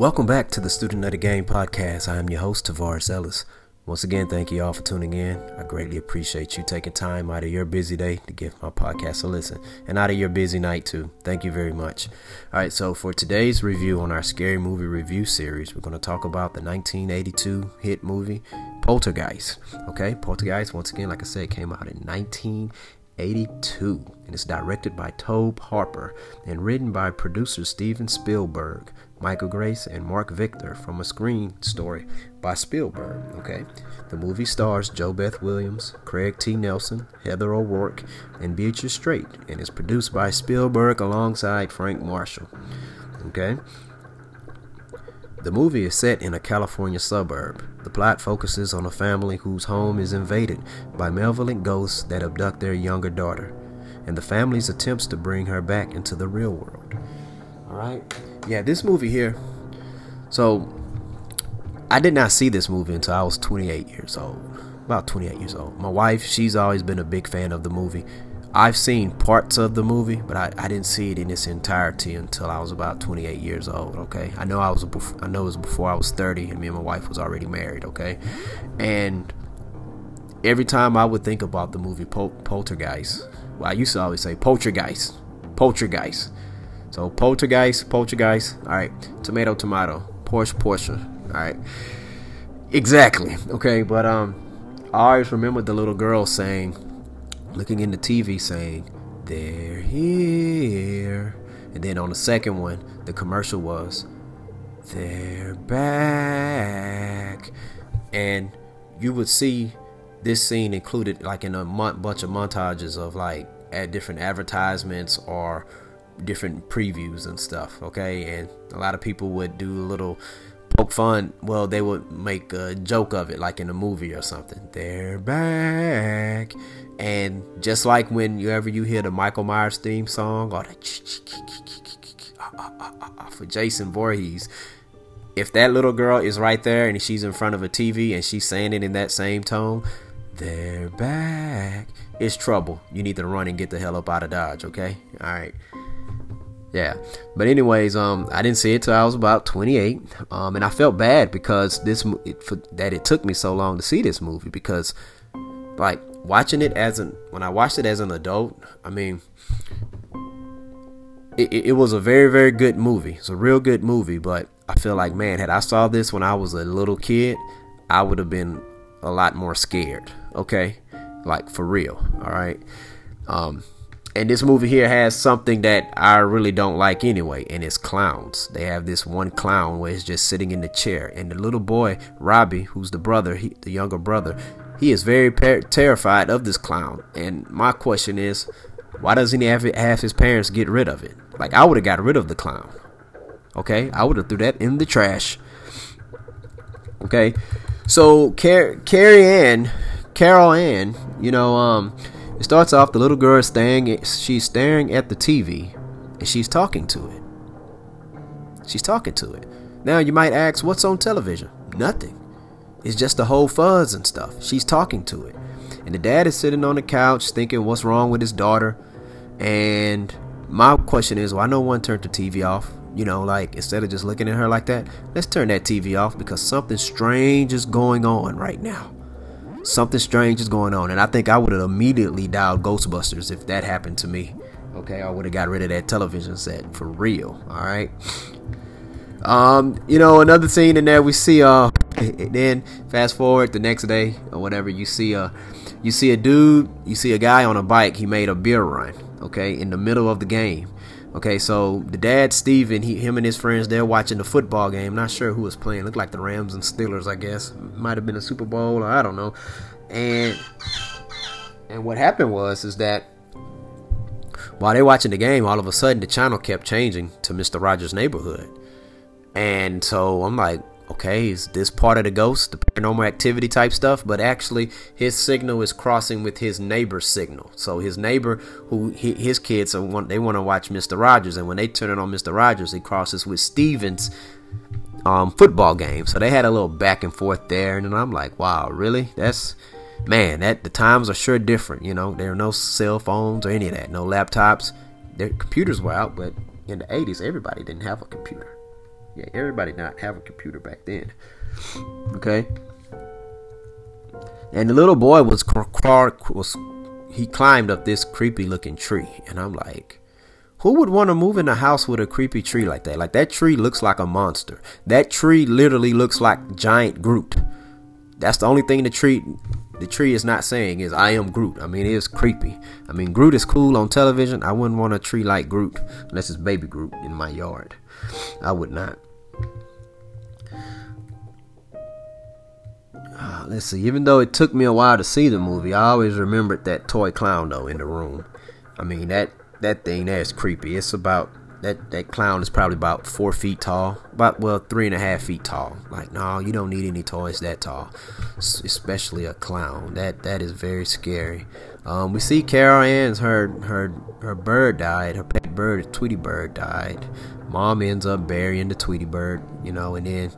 Welcome back to the Student of the Game podcast. I am your host, Tavares Ellis. Once again, thank you all for tuning in. I greatly appreciate you taking time out of your busy day to give my podcast a listen and out of your busy night, too. Thank you very much. All right, so for today's review on our scary movie review series, we're going to talk about the 1982 hit movie Poltergeist. Okay, Poltergeist, once again, like I said, came out in 1982 and it's directed by Tobe Hooper and written by producer Steven Spielberg. Michael Grais, and Mark Victor from a screen story by Spielberg. Okay, the movie stars JoBeth Williams, Craig T. Nelson, Heather O'Rourke, and Beatrice Straight, and is produced by Spielberg alongside Frank Marshall. Okay. The movie is set in a California suburb. The plot focuses on a family whose home is invaded by malevolent ghosts that abduct their younger daughter, and the family's attempts to bring her back into the real world. All right yeah, this movie here. So, I did not see this movie until I was 28 years old. About 28 years old. My wife, she's always been a big fan of the movie. I've seen parts of the movie, but I, I didn't see it in its entirety until I was about 28 years old. Okay, I know I was I know it was before I was 30, and me and my wife was already married. Okay, and every time I would think about the movie Pol- Poltergeist, well, I used to always say Poltergeist, Poltergeist. So poltergeist, poltergeist. All right, tomato, tomato. Porsche, Porsche. All right, exactly. Okay, but um, I always remember the little girl saying, looking in the TV, saying, "They're here," and then on the second one, the commercial was, "They're back," and you would see this scene included like in a bunch of montages of like at different advertisements or different previews and stuff. Okay, and a lot of people would do a little poke fun. Well, they would make a joke of it, like in a movie or something. They're back, and just like when you hear the Michael Myers theme song or the ah, ah, ah, for Jason Voorhees. If that little girl is right there and she's in front of a TV and she's saying it in that same tone, they're back. It's trouble. You need to run and get the hell up out of Dodge, okay? All right yeah. But anyways um i didn't see it till i was about 28 um and i felt bad because this it, for, that it took me so long to see this movie because like watching it as an when i watched it as an adult i mean it, it was a very very good movie. It's a real good movie but i feel like man had i saw this when i was a little kid i would have been a lot more scared. Okay? Like for real. All right? Um and this movie here has something that I really don't like anyway, and it's clowns. They have this one clown where he's just sitting in the chair, and the little boy Robbie, who's the brother, he, the younger brother, he is very terrified of this clown. And my question is, why doesn't he have, have his parents get rid of it? Like I would have got rid of the clown. Okay, I would have threw that in the trash. Okay, so Car- Carrie Ann, Carol Ann, you know, um it starts off the little girl is staring she's staring at the TV and she's talking to it. She's talking to it. Now you might ask what's on television? Nothing. It's just the whole fuzz and stuff. She's talking to it. And the dad is sitting on the couch thinking what's wrong with his daughter. And my question is why no one turned the TV off? You know, like instead of just looking at her like that, let's turn that TV off because something strange is going on right now something strange is going on. And I think I would have immediately dialed Ghostbusters if that happened to me. Okay, I would have got rid of that television set for real. All right. Um, you know, another scene in there we see uh then fast forward the next day or whatever, you see uh you see a dude, you see a guy on a bike, he made a beer run, okay, in the middle of the game. Okay, so the dad, Steven, he, him and his friends, they're watching the football game. Not sure who was playing. Looked like the Rams and Steelers, I guess. Might have been a Super Bowl, I don't know. And and what happened was is that while they're watching the game, all of a sudden the channel kept changing to Mr. Rogers' Neighborhood. And so I'm like, okay, is this part of the ghost, the paranormal activity type stuff? But actually, his signal is crossing with his neighbor's signal. So his neighbor, who his kids want, they want to watch Mister Rogers, and when they turn it on Mister Rogers, it crosses with Steven's um, football game. So they had a little back and forth there, and I'm like, wow, really? That's man, that the times are sure different. You know, there are no cell phones or any of that, no laptops. Their computers were out, but in the 80s, everybody didn't have a computer. Yeah, everybody not have a computer back then. Okay. And the little boy was was he climbed up this creepy looking tree, and I'm like, who would want to move in a house with a creepy tree like that? Like that tree looks like a monster. That tree literally looks like giant Groot. That's the only thing the tree the tree is not saying is I am Groot. I mean it is creepy. I mean Groot is cool on television. I wouldn't want a tree like Groot unless it's baby Groot in my yard. I would not. Uh, let's see. Even though it took me a while to see the movie, I always remembered that toy clown though in the room. I mean that that thing there is creepy. It's about that that clown is probably about four feet tall, about well three and a half feet tall. Like no, you don't need any toys that tall, especially a clown. That that is very scary. Um, we see Carol Ann's her her her bird died. Her pet bird, Tweety Bird, died. Mom ends up burying the Tweety Bird, you know, and then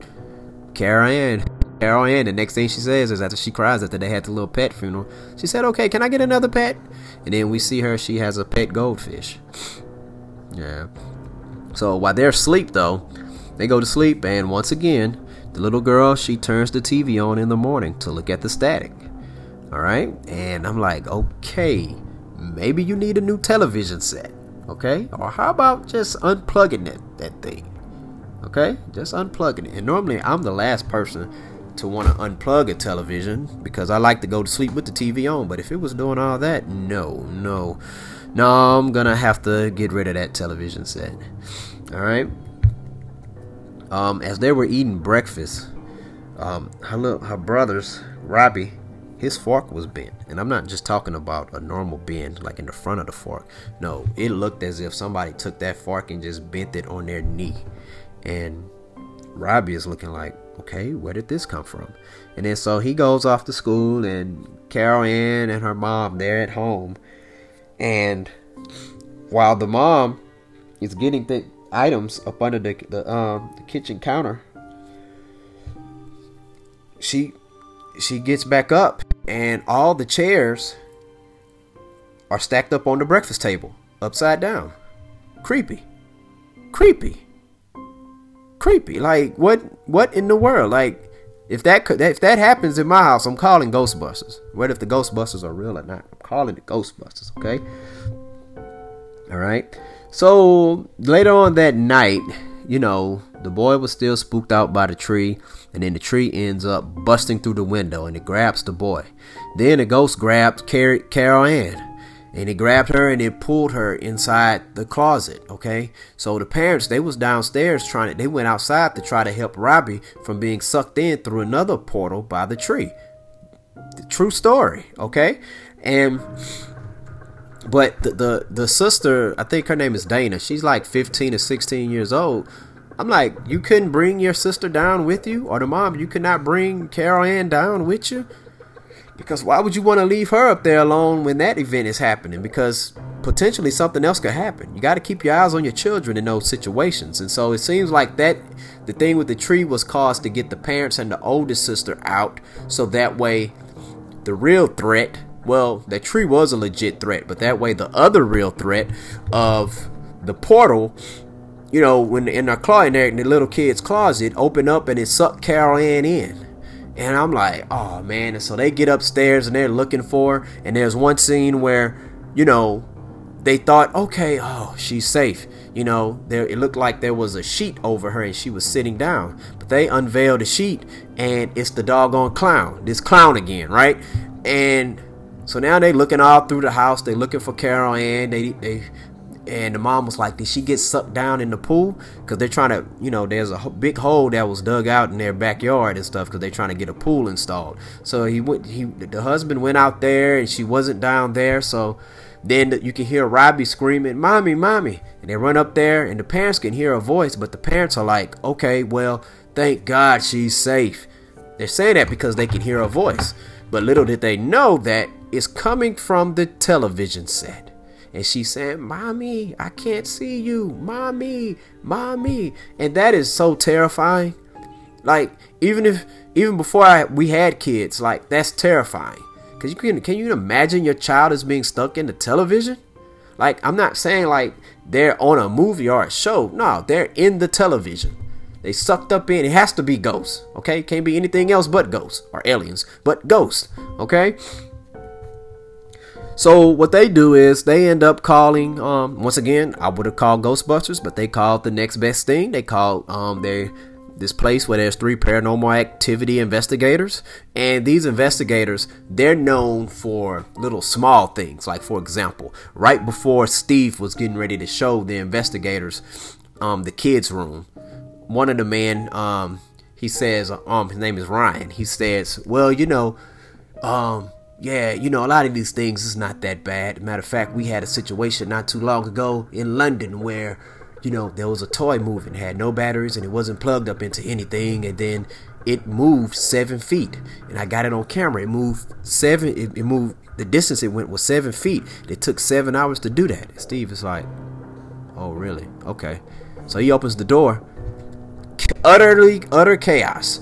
Carol Ann Carol Ann, the next thing she says is after she cries after they had the little pet funeral, she said, Okay, can I get another pet? And then we see her, she has a pet goldfish. Yeah. So while they're asleep, though, they go to sleep, and once again, the little girl, she turns the TV on in the morning to look at the static. Alright? And I'm like, Okay, maybe you need a new television set. Okay? Or how about just unplugging that, that thing? Okay? Just unplugging it. And normally I'm the last person to want to unplug a television because I like to go to sleep with the TV on. But if it was doing all that, no, no, no, I'm gonna have to get rid of that television set. All right. Um, as they were eating breakfast, um, her little, her brothers, Robbie, his fork was bent, and I'm not just talking about a normal bend like in the front of the fork. No, it looked as if somebody took that fork and just bent it on their knee, and Robbie is looking like, okay, where did this come from? And then so he goes off to school, and Carol Ann and her mom they're at home, and while the mom is getting the items up under the the, um, the kitchen counter, she she gets back up, and all the chairs are stacked up on the breakfast table, upside down. Creepy, creepy creepy. Like what what in the world? Like if that if that happens in my house, I'm calling Ghostbusters. What if the Ghostbusters are real or not? I'm calling the Ghostbusters, okay? All right. So later on that night, you know, the boy was still spooked out by the tree, and then the tree ends up busting through the window and it grabs the boy. Then the ghost grabs Carol Ann and he grabbed her and he pulled her inside the closet okay? So the parents they was downstairs trying to they went outside to try to help robbie from being sucked in through another portal by the tree. The true story okay? And but the, the the sister i think her name is dana she's like 15 or 16 years old. I'm like you couldn't bring your sister down with you or the mom you could not bring carol ann down with you because why would you want to leave her up there alone when that event is happening? Because potentially something else could happen. You got to keep your eyes on your children in those situations. And so it seems like that the thing with the tree was caused to get the parents and the oldest sister out so that way the real threat, well, the tree was a legit threat, but that way the other real threat of the portal you know, when in their closet, in the little kid's closet, opened up and it sucked Carol Ann in. And I'm like, oh man. And so they get upstairs and they're looking for her. And there's one scene where, you know, they thought, okay, oh, she's safe. You know, there it looked like there was a sheet over her and she was sitting down. But they unveil the sheet and it's the doggone clown. This clown again, right? And so now they're looking all through the house. They're looking for Carol Ann. They they and the mom was like, "Did she get sucked down in the pool?" Because they're trying to, you know, there's a big hole that was dug out in their backyard and stuff because they're trying to get a pool installed. So he went, he the husband went out there and she wasn't down there. So then you can hear Robbie screaming, "Mommy, mommy!" And they run up there and the parents can hear a voice, but the parents are like, "Okay, well, thank God she's safe." They're saying that because they can hear a voice, but little did they know that it's coming from the television set and she said, Mommy, I can't see you. Mommy, Mommy. And that is so terrifying. Like, even if even before I, we had kids, like that's terrifying. Cause you can can you imagine your child is being stuck in the television? Like, I'm not saying like they're on a movie or a show. No, they're in the television. They sucked up in. It has to be ghosts. Okay, can't be anything else but ghosts or aliens, but ghosts. Okay. So what they do is they end up calling. Um, once again, I would have called Ghostbusters, but they called the next best thing. They called um, they this place where there's three paranormal activity investigators and these investigators they're known for little small things like for example right before steve was getting ready to show the investigators um, the kids room one of the men um, he says um his name is ryan he says well you know um yeah, you know, a lot of these things is not that bad. Matter of fact, we had a situation not too long ago in London where, you know, there was a toy moving, had no batteries, and it wasn't plugged up into anything, and then it moved seven feet, and I got it on camera. It moved seven. It, it moved. The distance it went was seven feet. It took seven hours to do that. Steve is like, "Oh, really? Okay." So he opens the door. Utterly, utter chaos.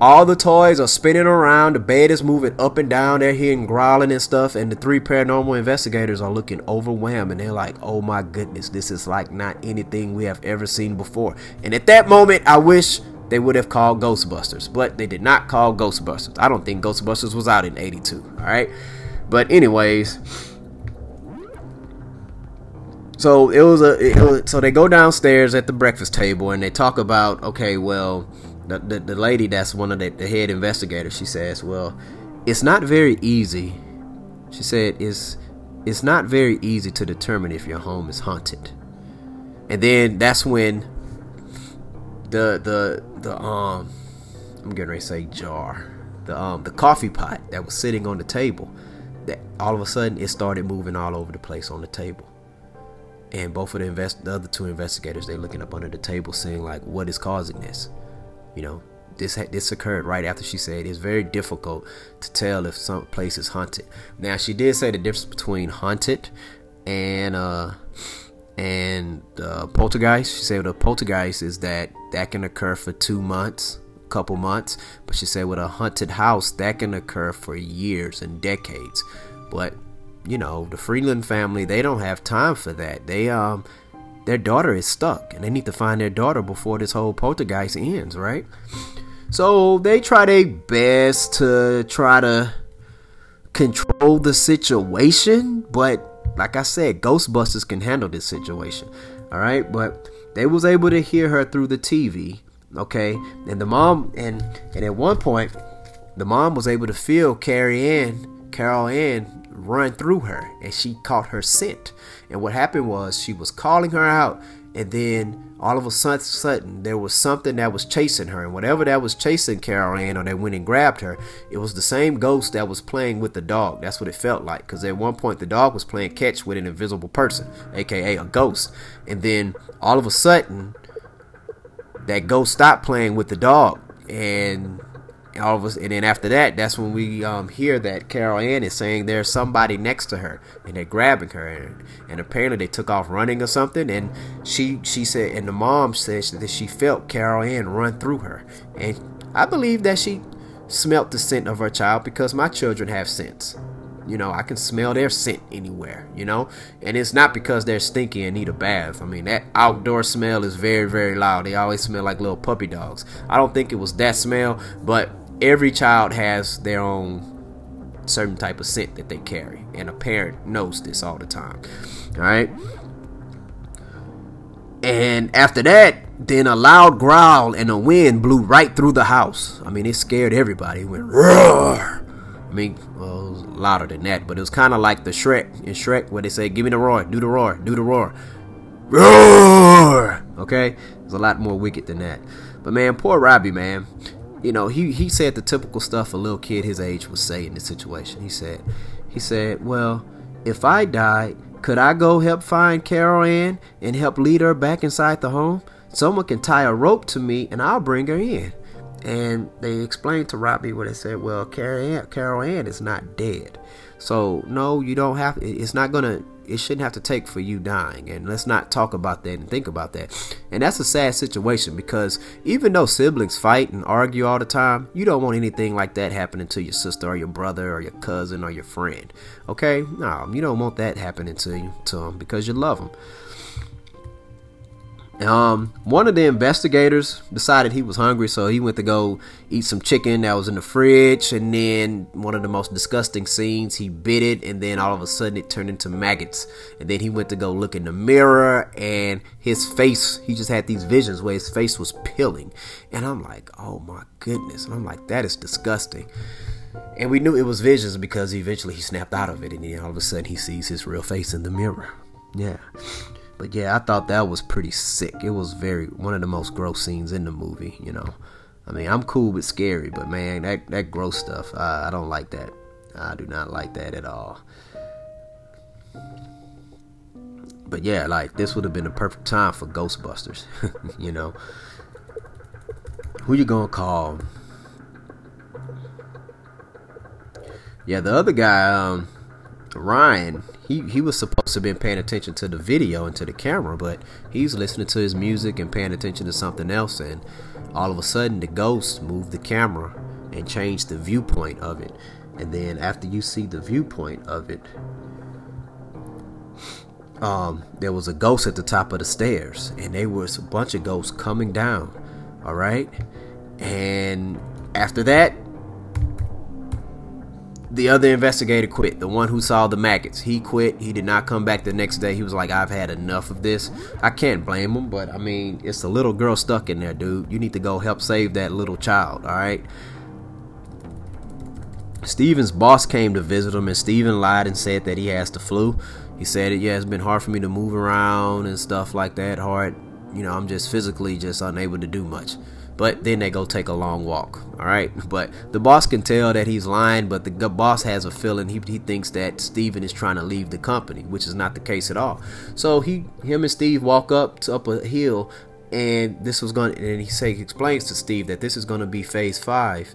All the toys are spinning around, the bed is moving up and down, they're hearing growling and stuff, and the three paranormal investigators are looking overwhelmed and they're like, oh my goodness, this is like not anything we have ever seen before. And at that moment, I wish they would have called Ghostbusters, but they did not call Ghostbusters. I don't think Ghostbusters was out in 82, alright? But, anyways. So it was a it was, so they go downstairs at the breakfast table and they talk about okay well the, the, the lady that's one of the, the head investigators, she says, well, it's not very easy. She said, it's, it's not very easy to determine if your home is haunted. And then that's when the, the, the, um, I'm getting ready to say jar. The, um, the coffee pot that was sitting on the table, that all of a sudden it started moving all over the place on the table and both of the invest the other two investigators they're looking up under the table saying like what is causing this you know, this this occurred right after she said it's very difficult to tell if some place is haunted. Now she did say the difference between haunted and uh and uh, poltergeist. She said the poltergeist is that that can occur for two months, a couple months, but she said with a haunted house that can occur for years and decades. But you know the Freeling family they don't have time for that. They um their daughter is stuck and they need to find their daughter before this whole poltergeist ends, right? So they try their best to try to control the situation, but like I said, Ghostbusters can handle this situation. All right, but they was able to hear her through the TV, okay? And the mom and and at one point, the mom was able to feel Carrie Ann, Carol Ann run through her and she caught her scent. And what happened was she was calling her out and then all of a sudden there was something that was chasing her. And whatever that was chasing Carol Ann or that went and grabbed her it was the same ghost that was playing with the dog. That's what it felt like. Because at one point the dog was playing catch with an invisible person aka a ghost. And then all of a sudden that ghost stopped playing with the dog. And all of us, and then after that, that's when we um, hear that Carol Ann is saying there's somebody next to her, and they're grabbing her, and, and apparently they took off running or something. And she she said, and the mom says that she felt Carol Ann run through her, and I believe that she smelt the scent of her child because my children have scents. You know, I can smell their scent anywhere, you know? And it's not because they're stinky and need a bath. I mean, that outdoor smell is very, very loud. They always smell like little puppy dogs. I don't think it was that smell, but every child has their own certain type of scent that they carry, and a parent knows this all the time. All right. And after that, then a loud growl and a wind blew right through the house. I mean, it scared everybody. It went roar. I mean, well, it was louder than that, but it was kind of like the Shrek in Shrek where they say, "Give me the roar, do the roar, do the roar, roar." Okay, it's a lot more wicked than that. But man, poor Robbie, man you know, he, he said the typical stuff a little kid his age would say in this situation. He said, he said, well, if I died, could I go help find Carol Ann and help lead her back inside the home? Someone can tie a rope to me and I'll bring her in. And they explained to Robbie what they said, well, Carol Ann, Carol Ann is not dead. So, no, you don't have, it's not going to it shouldn't have to take for you dying. And let's not talk about that and think about that. And that's a sad situation because even though siblings fight and argue all the time, you don't want anything like that happening to your sister or your brother or your cousin or your friend. Okay? No, you don't want that happening to you to them because you love them. Um, one of the investigators decided he was hungry, so he went to go eat some chicken that was in the fridge. And then one of the most disgusting scenes, he bit it, and then all of a sudden it turned into maggots. And then he went to go look in the mirror, and his face, he just had these visions where his face was peeling. And I'm like, oh my goodness. And I'm like, that is disgusting. And we knew it was visions because eventually he snapped out of it, and then all of a sudden he sees his real face in the mirror. Yeah. But yeah, I thought that was pretty sick. It was very one of the most gross scenes in the movie. You know, I mean, I'm cool with scary, but man, that that gross stuff, I, I don't like that. I do not like that at all. But yeah, like this would have been the perfect time for Ghostbusters. you know, who you gonna call? Yeah, the other guy, um, Ryan, he, he was supposed to have been paying attention to the video and to the camera, but he's listening to his music and paying attention to something else. And all of a sudden, the ghost moved the camera and changed the viewpoint of it. And then after you see the viewpoint of it, um, there was a ghost at the top of the stairs, and there was a bunch of ghosts coming down. All right, and after that, the other investigator quit. The one who saw the maggots, he quit. He did not come back the next day. He was like, "I've had enough of this." I can't blame him, but I mean, it's a little girl stuck in there, dude. You need to go help save that little child. All right. Steven's boss came to visit him, and Steven lied and said that he has the flu. He said, it "Yeah, it's been hard for me to move around and stuff like that. Hard, you know, I'm just physically just unable to do much." But then they go take a long walk all right? But the boss can tell that he's lying but the boss has a feeling. He, he thinks that steven is trying to leave the company which is not the case at all. So he him and steve walk up to up a hill and this was going and he say he explains to steve that this is going to be phase five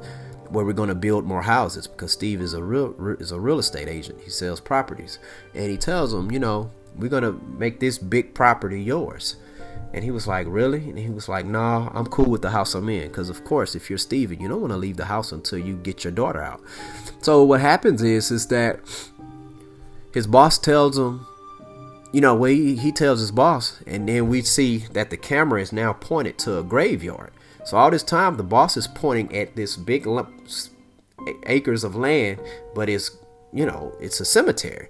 where we're going to build more houses because steve is a real is a real estate agent. He sells properties. And he tells them you know we're going to make this big property yours and he was like, Really? And he was like, Nah, I'm cool with the house I'm in. Because, of course, if you're Steven, you don't want to leave the house until you get your daughter out. So, what happens is, is that his boss tells him, you know, well, he, he tells his boss, and then we see that the camera is now pointed to a graveyard. So, all this time, the boss is pointing at this big lump, acres of land, but it's, you know, it's a cemetery.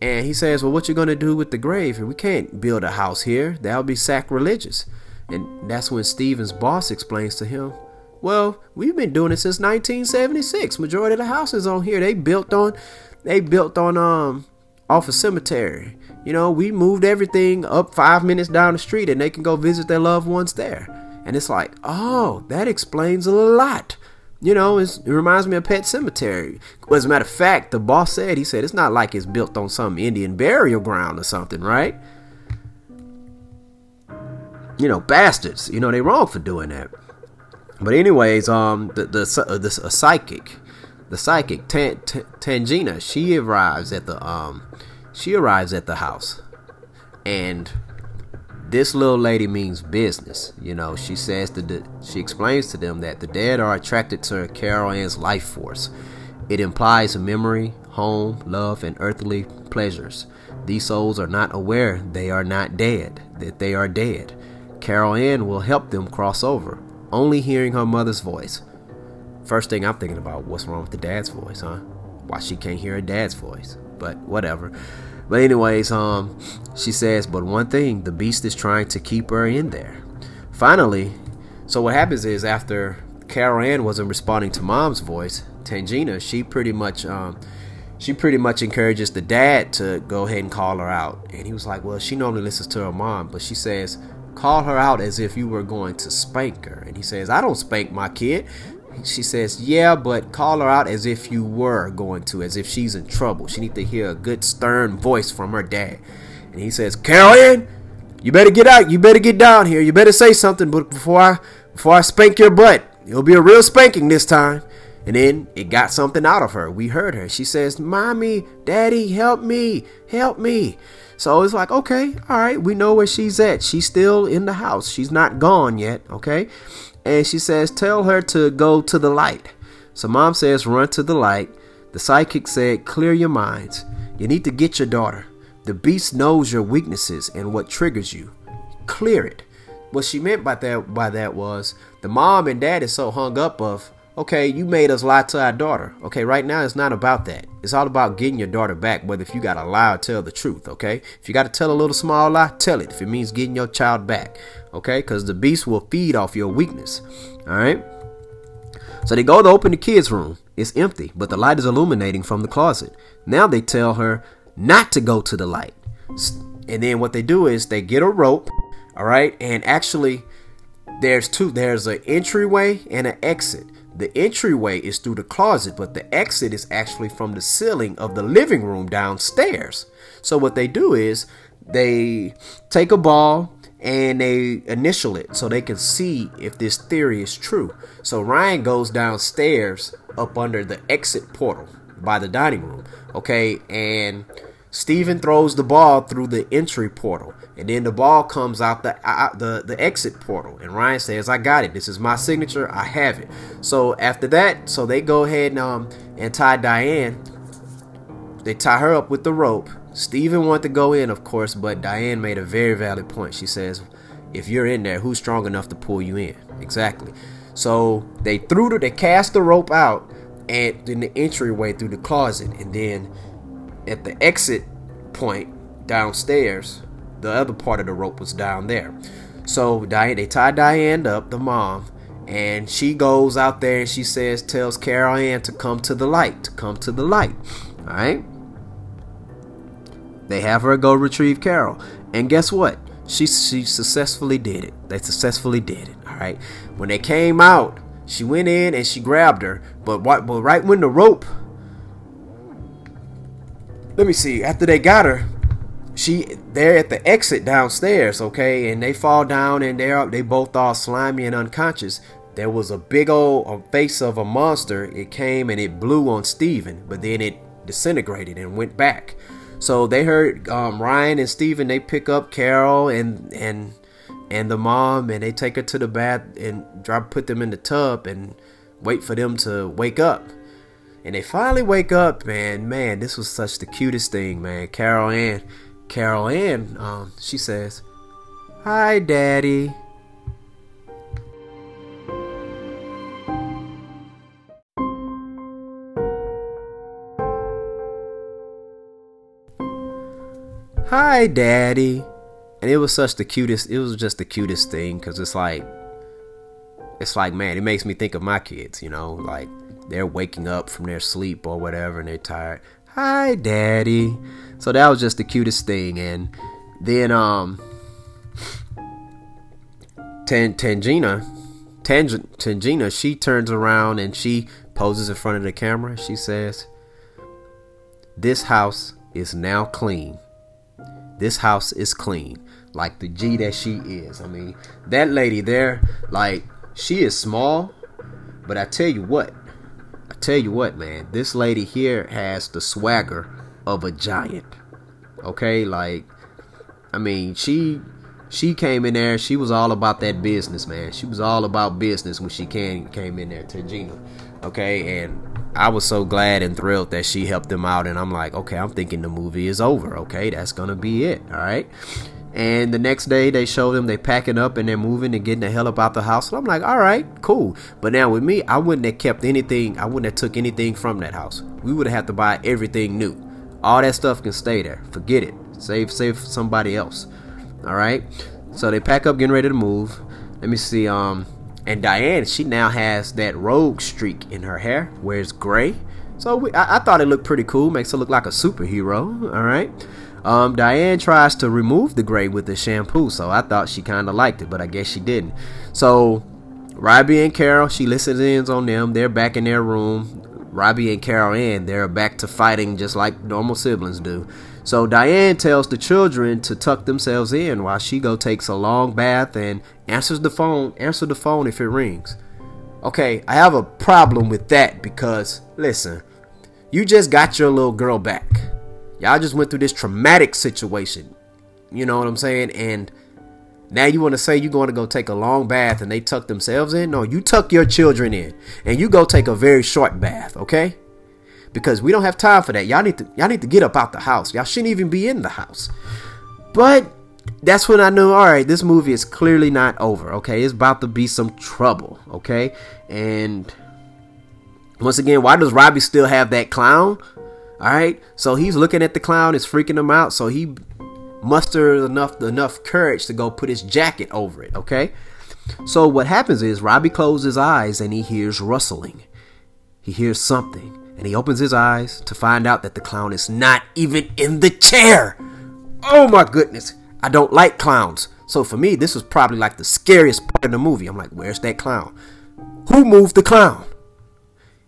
And he says, Well, what you gonna do with the grave? We can't build a house here. That would be sacrilegious. And that's when Steven's boss explains to him, Well, we've been doing it since 1976. Majority of the houses on here, they built on they built on um off a cemetery. You know, we moved everything up five minutes down the street and they can go visit their loved ones there. And it's like, oh, that explains a lot. You know, it reminds me of Pet Sematary. As a matter of fact, the boss said, he said, it's not like it's built on some Indian burial ground or something, right? You know, bastards. You know, they're wrong for doing that. But anyways, um, the the, uh, the a psychic, the psychic Tan, Tangina, she arrives at the um, she arrives at the house, and this little lady means business. You know, she says that she explains to them that the dead are attracted to Carol Ann's life force. It implies a memory, home, love, and earthly pleasures. These souls are not aware they are not dead, that they are dead. Carol Ann will help them cross over, only hearing her mother's voice. First thing I'm thinking about, what's wrong with the dad's voice, huh? Why she can't hear her dad's voice? But whatever. But anyways, um, she says, but one thing, the beast is trying to keep her in there. Finally, so what happens is after Carol Ann wasn't responding to mom's voice, Tangina, she pretty much um, she pretty much encourages the dad to go ahead and call her out. And he was like, Well, she normally listens to her mom, but she says, Call her out as if you were going to spank her. And he says, I don't spank my kid. She says, Yeah, but call her out as if you were going to, as if she's in trouble. She needs to hear a good stern voice from her dad. And he says, Carolyn, you better get out. You better get down here. You better say something But before I before I spank your butt. It'll be a real spanking this time. And then it got something out of her. We heard her. She says, Mommy, Daddy, help me. Help me. So it's like, okay, all right, we know where she's at. She's still in the house. She's not gone yet, okay? And she says, Tell her to go to the light. So mom says, Run to the light. The psychic said, Clear your minds. You need to get your daughter. The beast knows your weaknesses and what triggers you. Clear it. what she meant by that by that was the mom and dad is so hung up of okay, you made us lie to our daughter. Okay, right now it's not about that. It's all about getting your daughter back, whether if you gotta lie or tell the truth, okay? If you gotta tell a little small lie, tell it. If it means getting your child back, okay? Because the beast will feed off your weakness. Alright? So they go to open the kids' room. It's empty, but the light is illuminating from the closet. Now they tell her not to go to the light. And then what they do is they get a rope, all right, and actually there's two there's an entryway and an exit. The entryway is through the closet, but the exit is actually from the ceiling of the living room downstairs. So what they do is they take a ball and they initial it so they can see if this theory is true. So Ryan goes downstairs up under the exit portal by the dining room. Okay, and Steven throws the ball through the entry portal, and then the ball comes out the out the the exit portal. And Ryan says, "I got it. This is my signature. I have it." So after that, so they go ahead and um and tie Diane. They tie her up with the rope. Steven wanted to go in, of course, but Diane made a very valid point. She says, "If you're in there, who's strong enough to pull you in?" Exactly. So they threw the they cast the rope out and in the entryway through the closet, and then at the exit point downstairs, the other part of the rope was down there. So Diane, they tie Diane up, the mom, and she goes out there and she says, tells Carol Ann to come to the light, to come to the light. All right. They have her go retrieve Carol, and guess what? She she successfully did it. They successfully did it. All right. When they came out, she went in and she grabbed her, but what? But right when the rope let me see. After they got her, she they're at the exit downstairs, okay, and they fall down and they're they both all slimy and unconscious. There was a big old face of a monster. It came and it blew on Steven, but then it disintegrated and went back. So they heard um, Ryan and Steven. They pick up Carol and and and the mom, and they take her to the bath and drop put them in the tub and wait for them to wake up. And they finally wake up, man. Man, this was such the cutest thing, man. Carol Ann, Carol Ann, um, she says, "Hi, Daddy." Hi, Daddy. And it was such the cutest. It was just the cutest thing because it's like, it's like, man, it makes me think of my kids. You know, like they're waking up from their sleep or whatever and they're tired. Hi, daddy. So that was just the cutest thing. And then, um, Tan- Tangina, Tang- Tangina, she turns around and she poses in front of the camera. She says, This house is now clean. This house is clean. Like the G that she is. I mean, that lady there, like, she is small, but I tell you what, tell you what, man, this lady here has the swagger of a giant. Okay, like I mean, she she came in there, she was all about that business, man. She was all about business when she came came in there Tangina. Okay, and I was so glad and thrilled that she helped them out and I'm like, okay, I'm thinking the movie is over. Okay, that's to be it. All right. And the next day they show them they packing up and they're moving and getting the hell up out the house. And I'm like, all right, cool. But now with me, I wouldn't have kept anything. I wouldn't have took anything from that house. We would have had to buy everything new. All that stuff can stay there. Forget it. Save, save somebody else. All right. So they pack up, getting ready to move. Let me see. Um, and Diane, she now has that rogue streak in her hair, where it's gray. So we, I, I thought it looked pretty cool. Makes her look like a superhero. All right. Um, Diane tries to remove the gray with the shampoo, so I thought she kind of liked it, but I guess she didn't. So Robbie and Carol, she listens in on them. They're back in their room. Robbie and Carol Ann, they're back to fighting just like normal siblings do. So Diane tells the children to tuck themselves in while she go takes a long bath and answers the phone. Answer the phone if it rings. Okay, I have a problem with that because listen, you just got your little girl back. Y'all just went through this traumatic situation. You know what I'm saying? And now you want to say you're going to go take a long bath and they tuck themselves in? No, you tuck your children in and you go take a very short bath, okay? Because we don't have time for that. Y'all need to y'all need to get up out the house. Y'all shouldn't even be in the house. But that's when I knew, all right, this movie is clearly not over. Okay, it's about to be some trouble. Okay, and once again, why does Robbie still have that clown? All right, so he's looking at the clown, it's freaking him out. So he musters enough enough courage to go put his jacket over it. Okay, so what happens is Robbie closes his eyes and he hears rustling. He hears something, and he opens his eyes to find out that the clown is not even in the chair. Oh my goodness! I don't like clowns. So for me, this was probably like the scariest part of the movie. I'm like, where's that clown? Who moved the clown?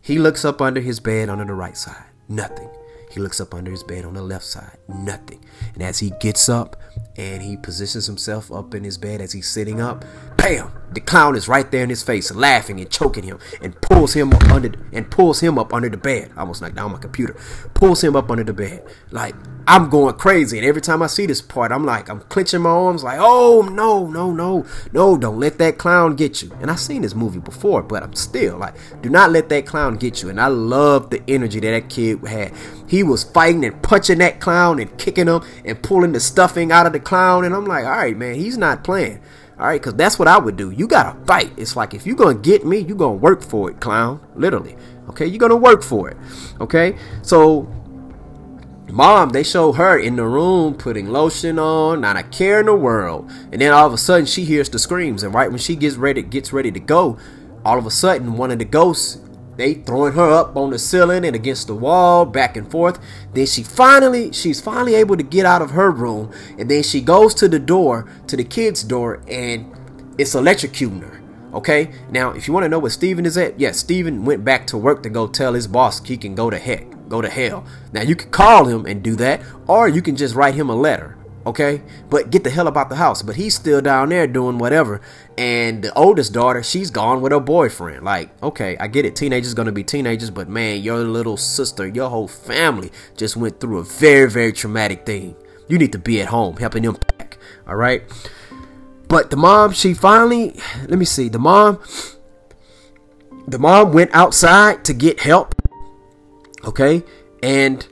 He looks up under his bed under the right side. Nothing. He looks up under his bed on the left side. Nothing. And as he gets up and he positions himself up in his bed as he's sitting up, bam! The clown is right there in his face, laughing and choking him, and pulls him up under and pulls him up under the bed. I almost knocked down my computer. Pulls him up under the bed. Like I'm going crazy. And every time I see this part, I'm like, I'm clenching my arms, like, oh no, no, no, no, don't let that clown get you. And I've seen this movie before, but I'm still like, do not let that clown get you. And I love the energy that that kid had. He was fighting and punching that clown and kicking him and pulling the stuffing out of the clown. And I'm like, all right, man, he's not playing. All right, because that's what I would do. You got to fight. It's like, if you're going to get me, you're going to work for it, clown. Literally. Okay, you're going to work for it. Okay, so mom, they show her in the room putting lotion on, not a care in the world. And then all of a sudden she hears the screams. And right when she gets ready, gets ready to go, all of a sudden one of the ghosts they throwing her up on the ceiling and against the wall, back and forth. Then she finally, she's finally able to get out of her room, and then she goes to the door, to the kid's door, and it's electrocuting her. Okay, now if you want to know where Steven is at, yes, Steven went back to work to go tell his boss he can go to heck, go to hell. Now you can call him and do that, or you can just write him a letter okay? But get the hell about the house. But he's still down there doing whatever. And the oldest daughter, she's gone with her boyfriend. Like, okay, I get it. Teenagers gonna be teenagers, but man, your little sister, your whole family just went through a very, very traumatic thing. You need to be at home helping them pack. All right. But the mom, she finally, let me see, the mom, the mom went outside to get help. Okay, and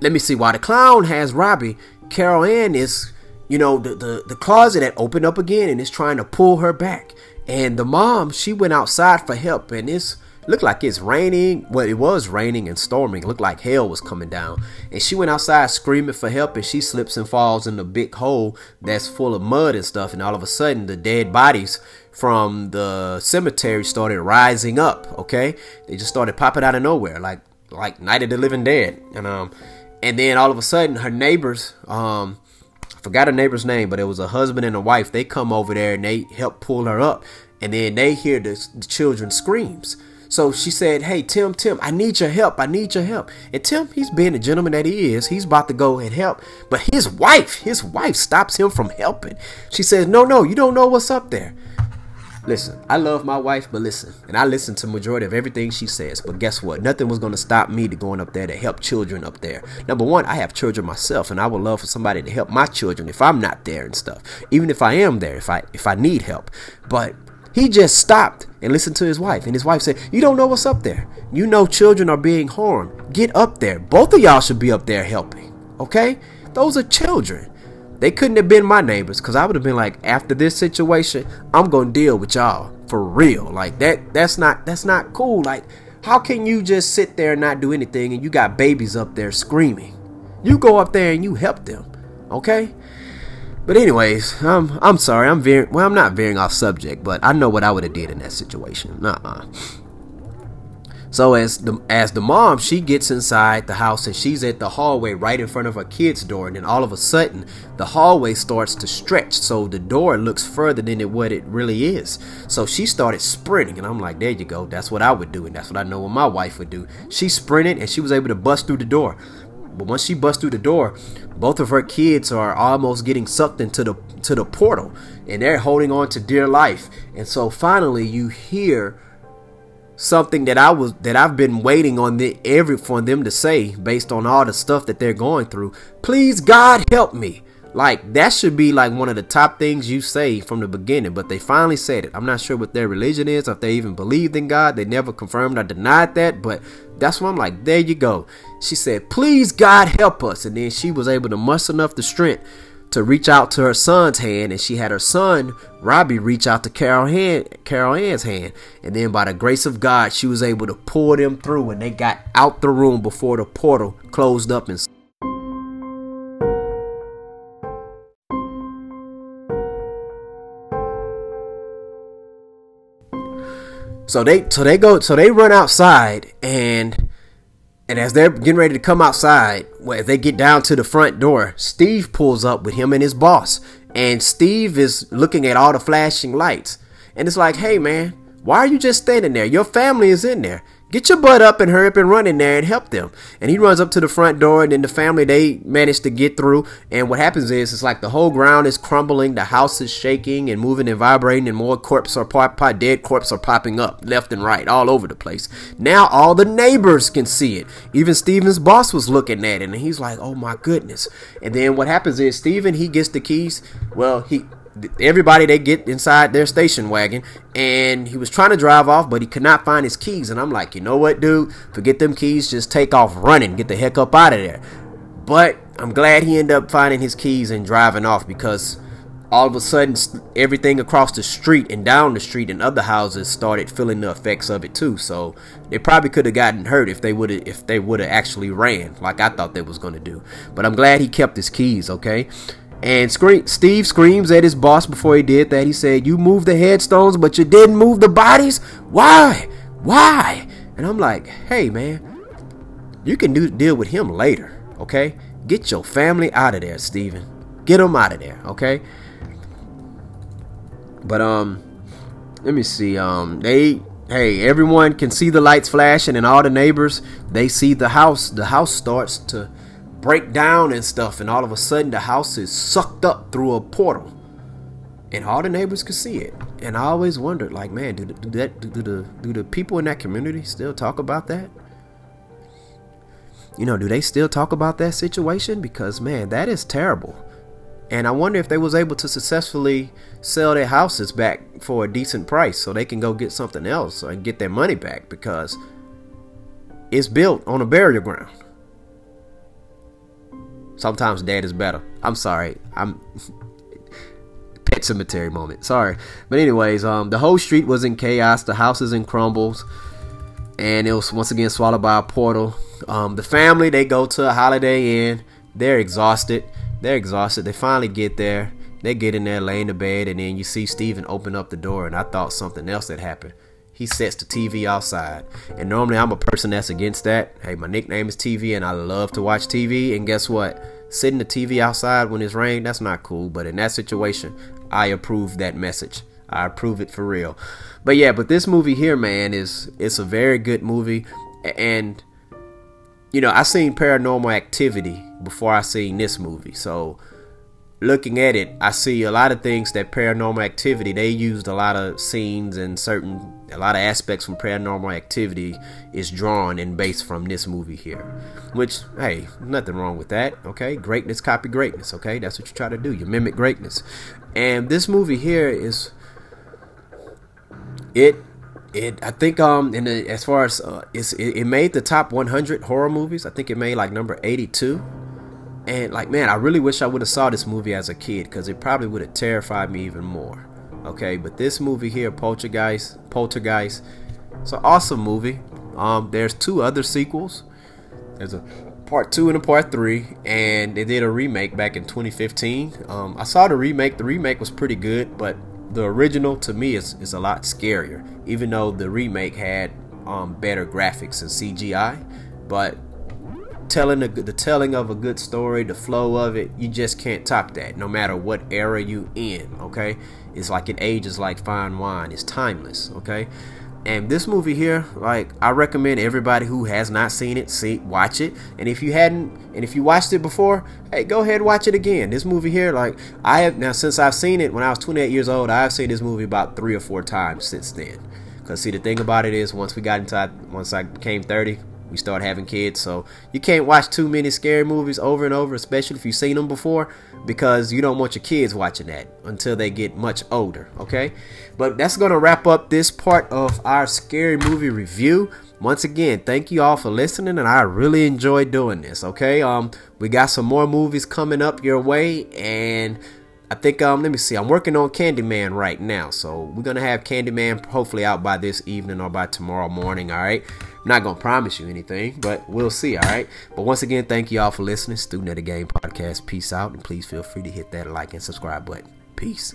let me see, why the clown has Robbie, Carol Ann is, you know, the, the, the closet had opened up again and is trying to pull her back. And the mom, she went outside for help and it's looked like it's raining. Well, it was raining and storming. It looked like hell was coming down. And she went outside screaming for help and she slips and falls in the big hole that's full of mud and stuff. And all of a sudden, the dead bodies from the cemetery started rising up. Okay, they just started popping out of nowhere, like like Night of the Living Dead. And um, and then all of a sudden her neighbors um I forgot her neighbor's name but it was a husband and a wife. They come over there and they help pull her up. And then they hear the, the screams. So she said hey tim tim i need your help. I need your help. And tim he's being the gentleman that he is. He's about to go and help. But his wife his wife stops him from helping. She says no no you don't know what's up there Listen, I love my wife, but listen, and I listen to majority of everything she says. But guess what? Nothing was gonna stop me to going up there to help children up there. Number one, I have children myself, and I would love for somebody to help my children if I'm not there and stuff. Even if I am there, if I if I need help. But he just stopped and listened to his wife, and his wife said, "You don't know what's up there. You know children are being harmed. Get up there. Both of y'all should be up there helping. Okay? Those are children." They couldn't have been my neighbors because I would have been like, after this situation, I'm gonna deal with y'all for real. Like that that's not that's not cool. Like, how can you just sit there and not do anything and you got babies up there screaming? You go up there and you help them. Okay? But anyways, um, I'm sorry. I'm veering. Well, I'm not veering off subject, but I know what I would have did in that situation. Uh-uh. So as the as the mom, she gets inside the house and she's at the hallway right in front of her kid's door, and then all of a sudden the hallway starts to stretch, so the door looks further than it what it really is. So she started sprinting, and I'm like, there you go, that's what I would do, and that's what I know what my wife would do. She sprinted and she was able to bust through the door. But once she busts through the door, both of her kids are almost getting sucked into the to the portal, and they're holding on to dear life. And so finally, you hear something that I was that I've been waiting on the every for them to say based on all the stuff that they're going through. Please God help me. Like that should be like one of the top things you say from the beginning, but they finally said it. I'm not sure what their religion is, if they even believed in God. They never confirmed or denied that, but that's why I'm like, there you go. She said, Please God help us. And then she was able to muster enough the strength to reach out to her son's hand, and she had her son Robbie reach out to Carol hand, Carol Ann's hand, and then by the grace of God, she was able to pull them through, and they got out the room before the portal closed up and. So they so they go so they run outside and and as they're getting ready to come outside, well, they get down to the front door, Steve pulls up with him and his boss. And Steve is looking at all the flashing lights. And it's like, hey man, why are you just standing there? Your family is in there. Get your butt up and hurry up and run in there and help them. And he runs up to the front door, and then the family they manage to get through. And what happens is it's like the whole ground is crumbling, the house is shaking and moving and vibrating, and more corpses are pop, pop dead corpses are popping up left and right all over the place. Now all the neighbors can see it. Even Steven's boss was looking at it, and he's like, "Oh my goodness!" And then what happens is Steven he gets the keys. Well, he everybody they get inside their station wagon and he was trying to drive off but he could not find his keys. And i'm like you know what dude? Forget them keys. Just take off running. Get the heck up out of there. But i'm glad he ended up finding his keys and driving off because all of a sudden everything across the street and down the street and other houses started feeling the effects of it too. So they probably could have gotten hurt if they would have if they would have actually ran like i thought they was going to do. But i'm glad he kept his keys okay and Steve screams at his boss before he did that. He said, You moved the headstones, but you didn't move the bodies? Why? Why? And I'm like, Hey, man, you can do, deal with him later, okay? Get your family out of there, Steven. Get them out of there, okay? But, um, let me see. Um, they, hey, everyone can see the lights flashing, and all the neighbors, they see the house. The house starts to break down and stuff, and all of a sudden the house is sucked up through a portal, and all the neighbors could see it. And I always wondered, like, man, do, do that do the do the people in that community still talk about that? You know, do they still talk about that situation? Because man, that is terrible. And I wonder if they was able to successfully sell their houses back for a decent price so they can go get something else and get their money back because it's built on a burial ground. Sometimes dead is better. I'm sorry. I'm Pet Sematary moment. Sorry. But anyways, um the whole street was in chaos, the houses in crumbles, and it was once again swallowed by a portal. Um the family they go to a holiday inn. They're exhausted. They're exhausted. They finally get there. They get in there, lay in the bed, and then you see Steven open up the door, and I thought something else had happened he sets the TV outside. And normally I'm a person that's against that. Hey, my nickname is TV and I love to watch TV. And guess what? Sitting the TV outside when it's rain, that's not cool. But in that situation, I approve that message. I approve it for real. But yeah, but this movie here, man, is it's a very good movie. And you know, I seen paranormal activity before I seen this movie. So looking at it, I see a lot of things that paranormal activity, they used a lot of scenes and certain, a lot of aspects from paranormal activity is drawn and based from this movie here. Which, hey, nothing wrong with that, okay? Greatness copy greatness, okay? That's what you try to do. You mimic greatness. And this movie here is, it, it, I think, um, in the, as far as, uh, it's, it, it made the top 100 horror movies. I think it made like number 82 and like, man, I really wish I would have saw this movie as a kid because it probably would have terrified me even more. Okay, but this movie here, Poltergeist, Poltergeist, it's an awesome movie. Um, there's two other sequels. There's a part two and a part three, and they did a remake back in 2015. Um, I saw the remake. The remake was pretty good, but the original to me is, is a lot scarier. Even though the remake had um, better graphics and CGI, but telling the, the telling of a good story, the flow of it, you just can't top that. No matter what era you in, okay? It's like it ages like fine wine. It's timeless, okay? And this movie here, like I recommend everybody who has not seen it, see watch it. And if you hadn't, and if you watched it before, hey, go ahead watch it again. This movie here, like I have now since I've seen it when I was 28 years old, I've seen this movie about three or four times since then. Cause see, the thing about it is, once we got inside, once I became 30, we start having kids. So you can't watch too many scary movies over and over, especially if you've seen them before, because you don't want your kids watching that until they get much older. Okay, but that's gonna wrap up this part of our scary movie review. once again, thank you all for listening, and I really enjoyed doing this. Okay, um, we got some more movies coming up your way, and I think um, let me see, I'm working on Candyman right now, so we're gonna have Candyman hopefully out by this evening or by tomorrow morning. All right, I'm not gonna promise you anything, but we'll see. All right, but once again, thank you all for listening. Student of the Game podcast. Peace out, and please feel free to hit that like and subscribe button. Peace.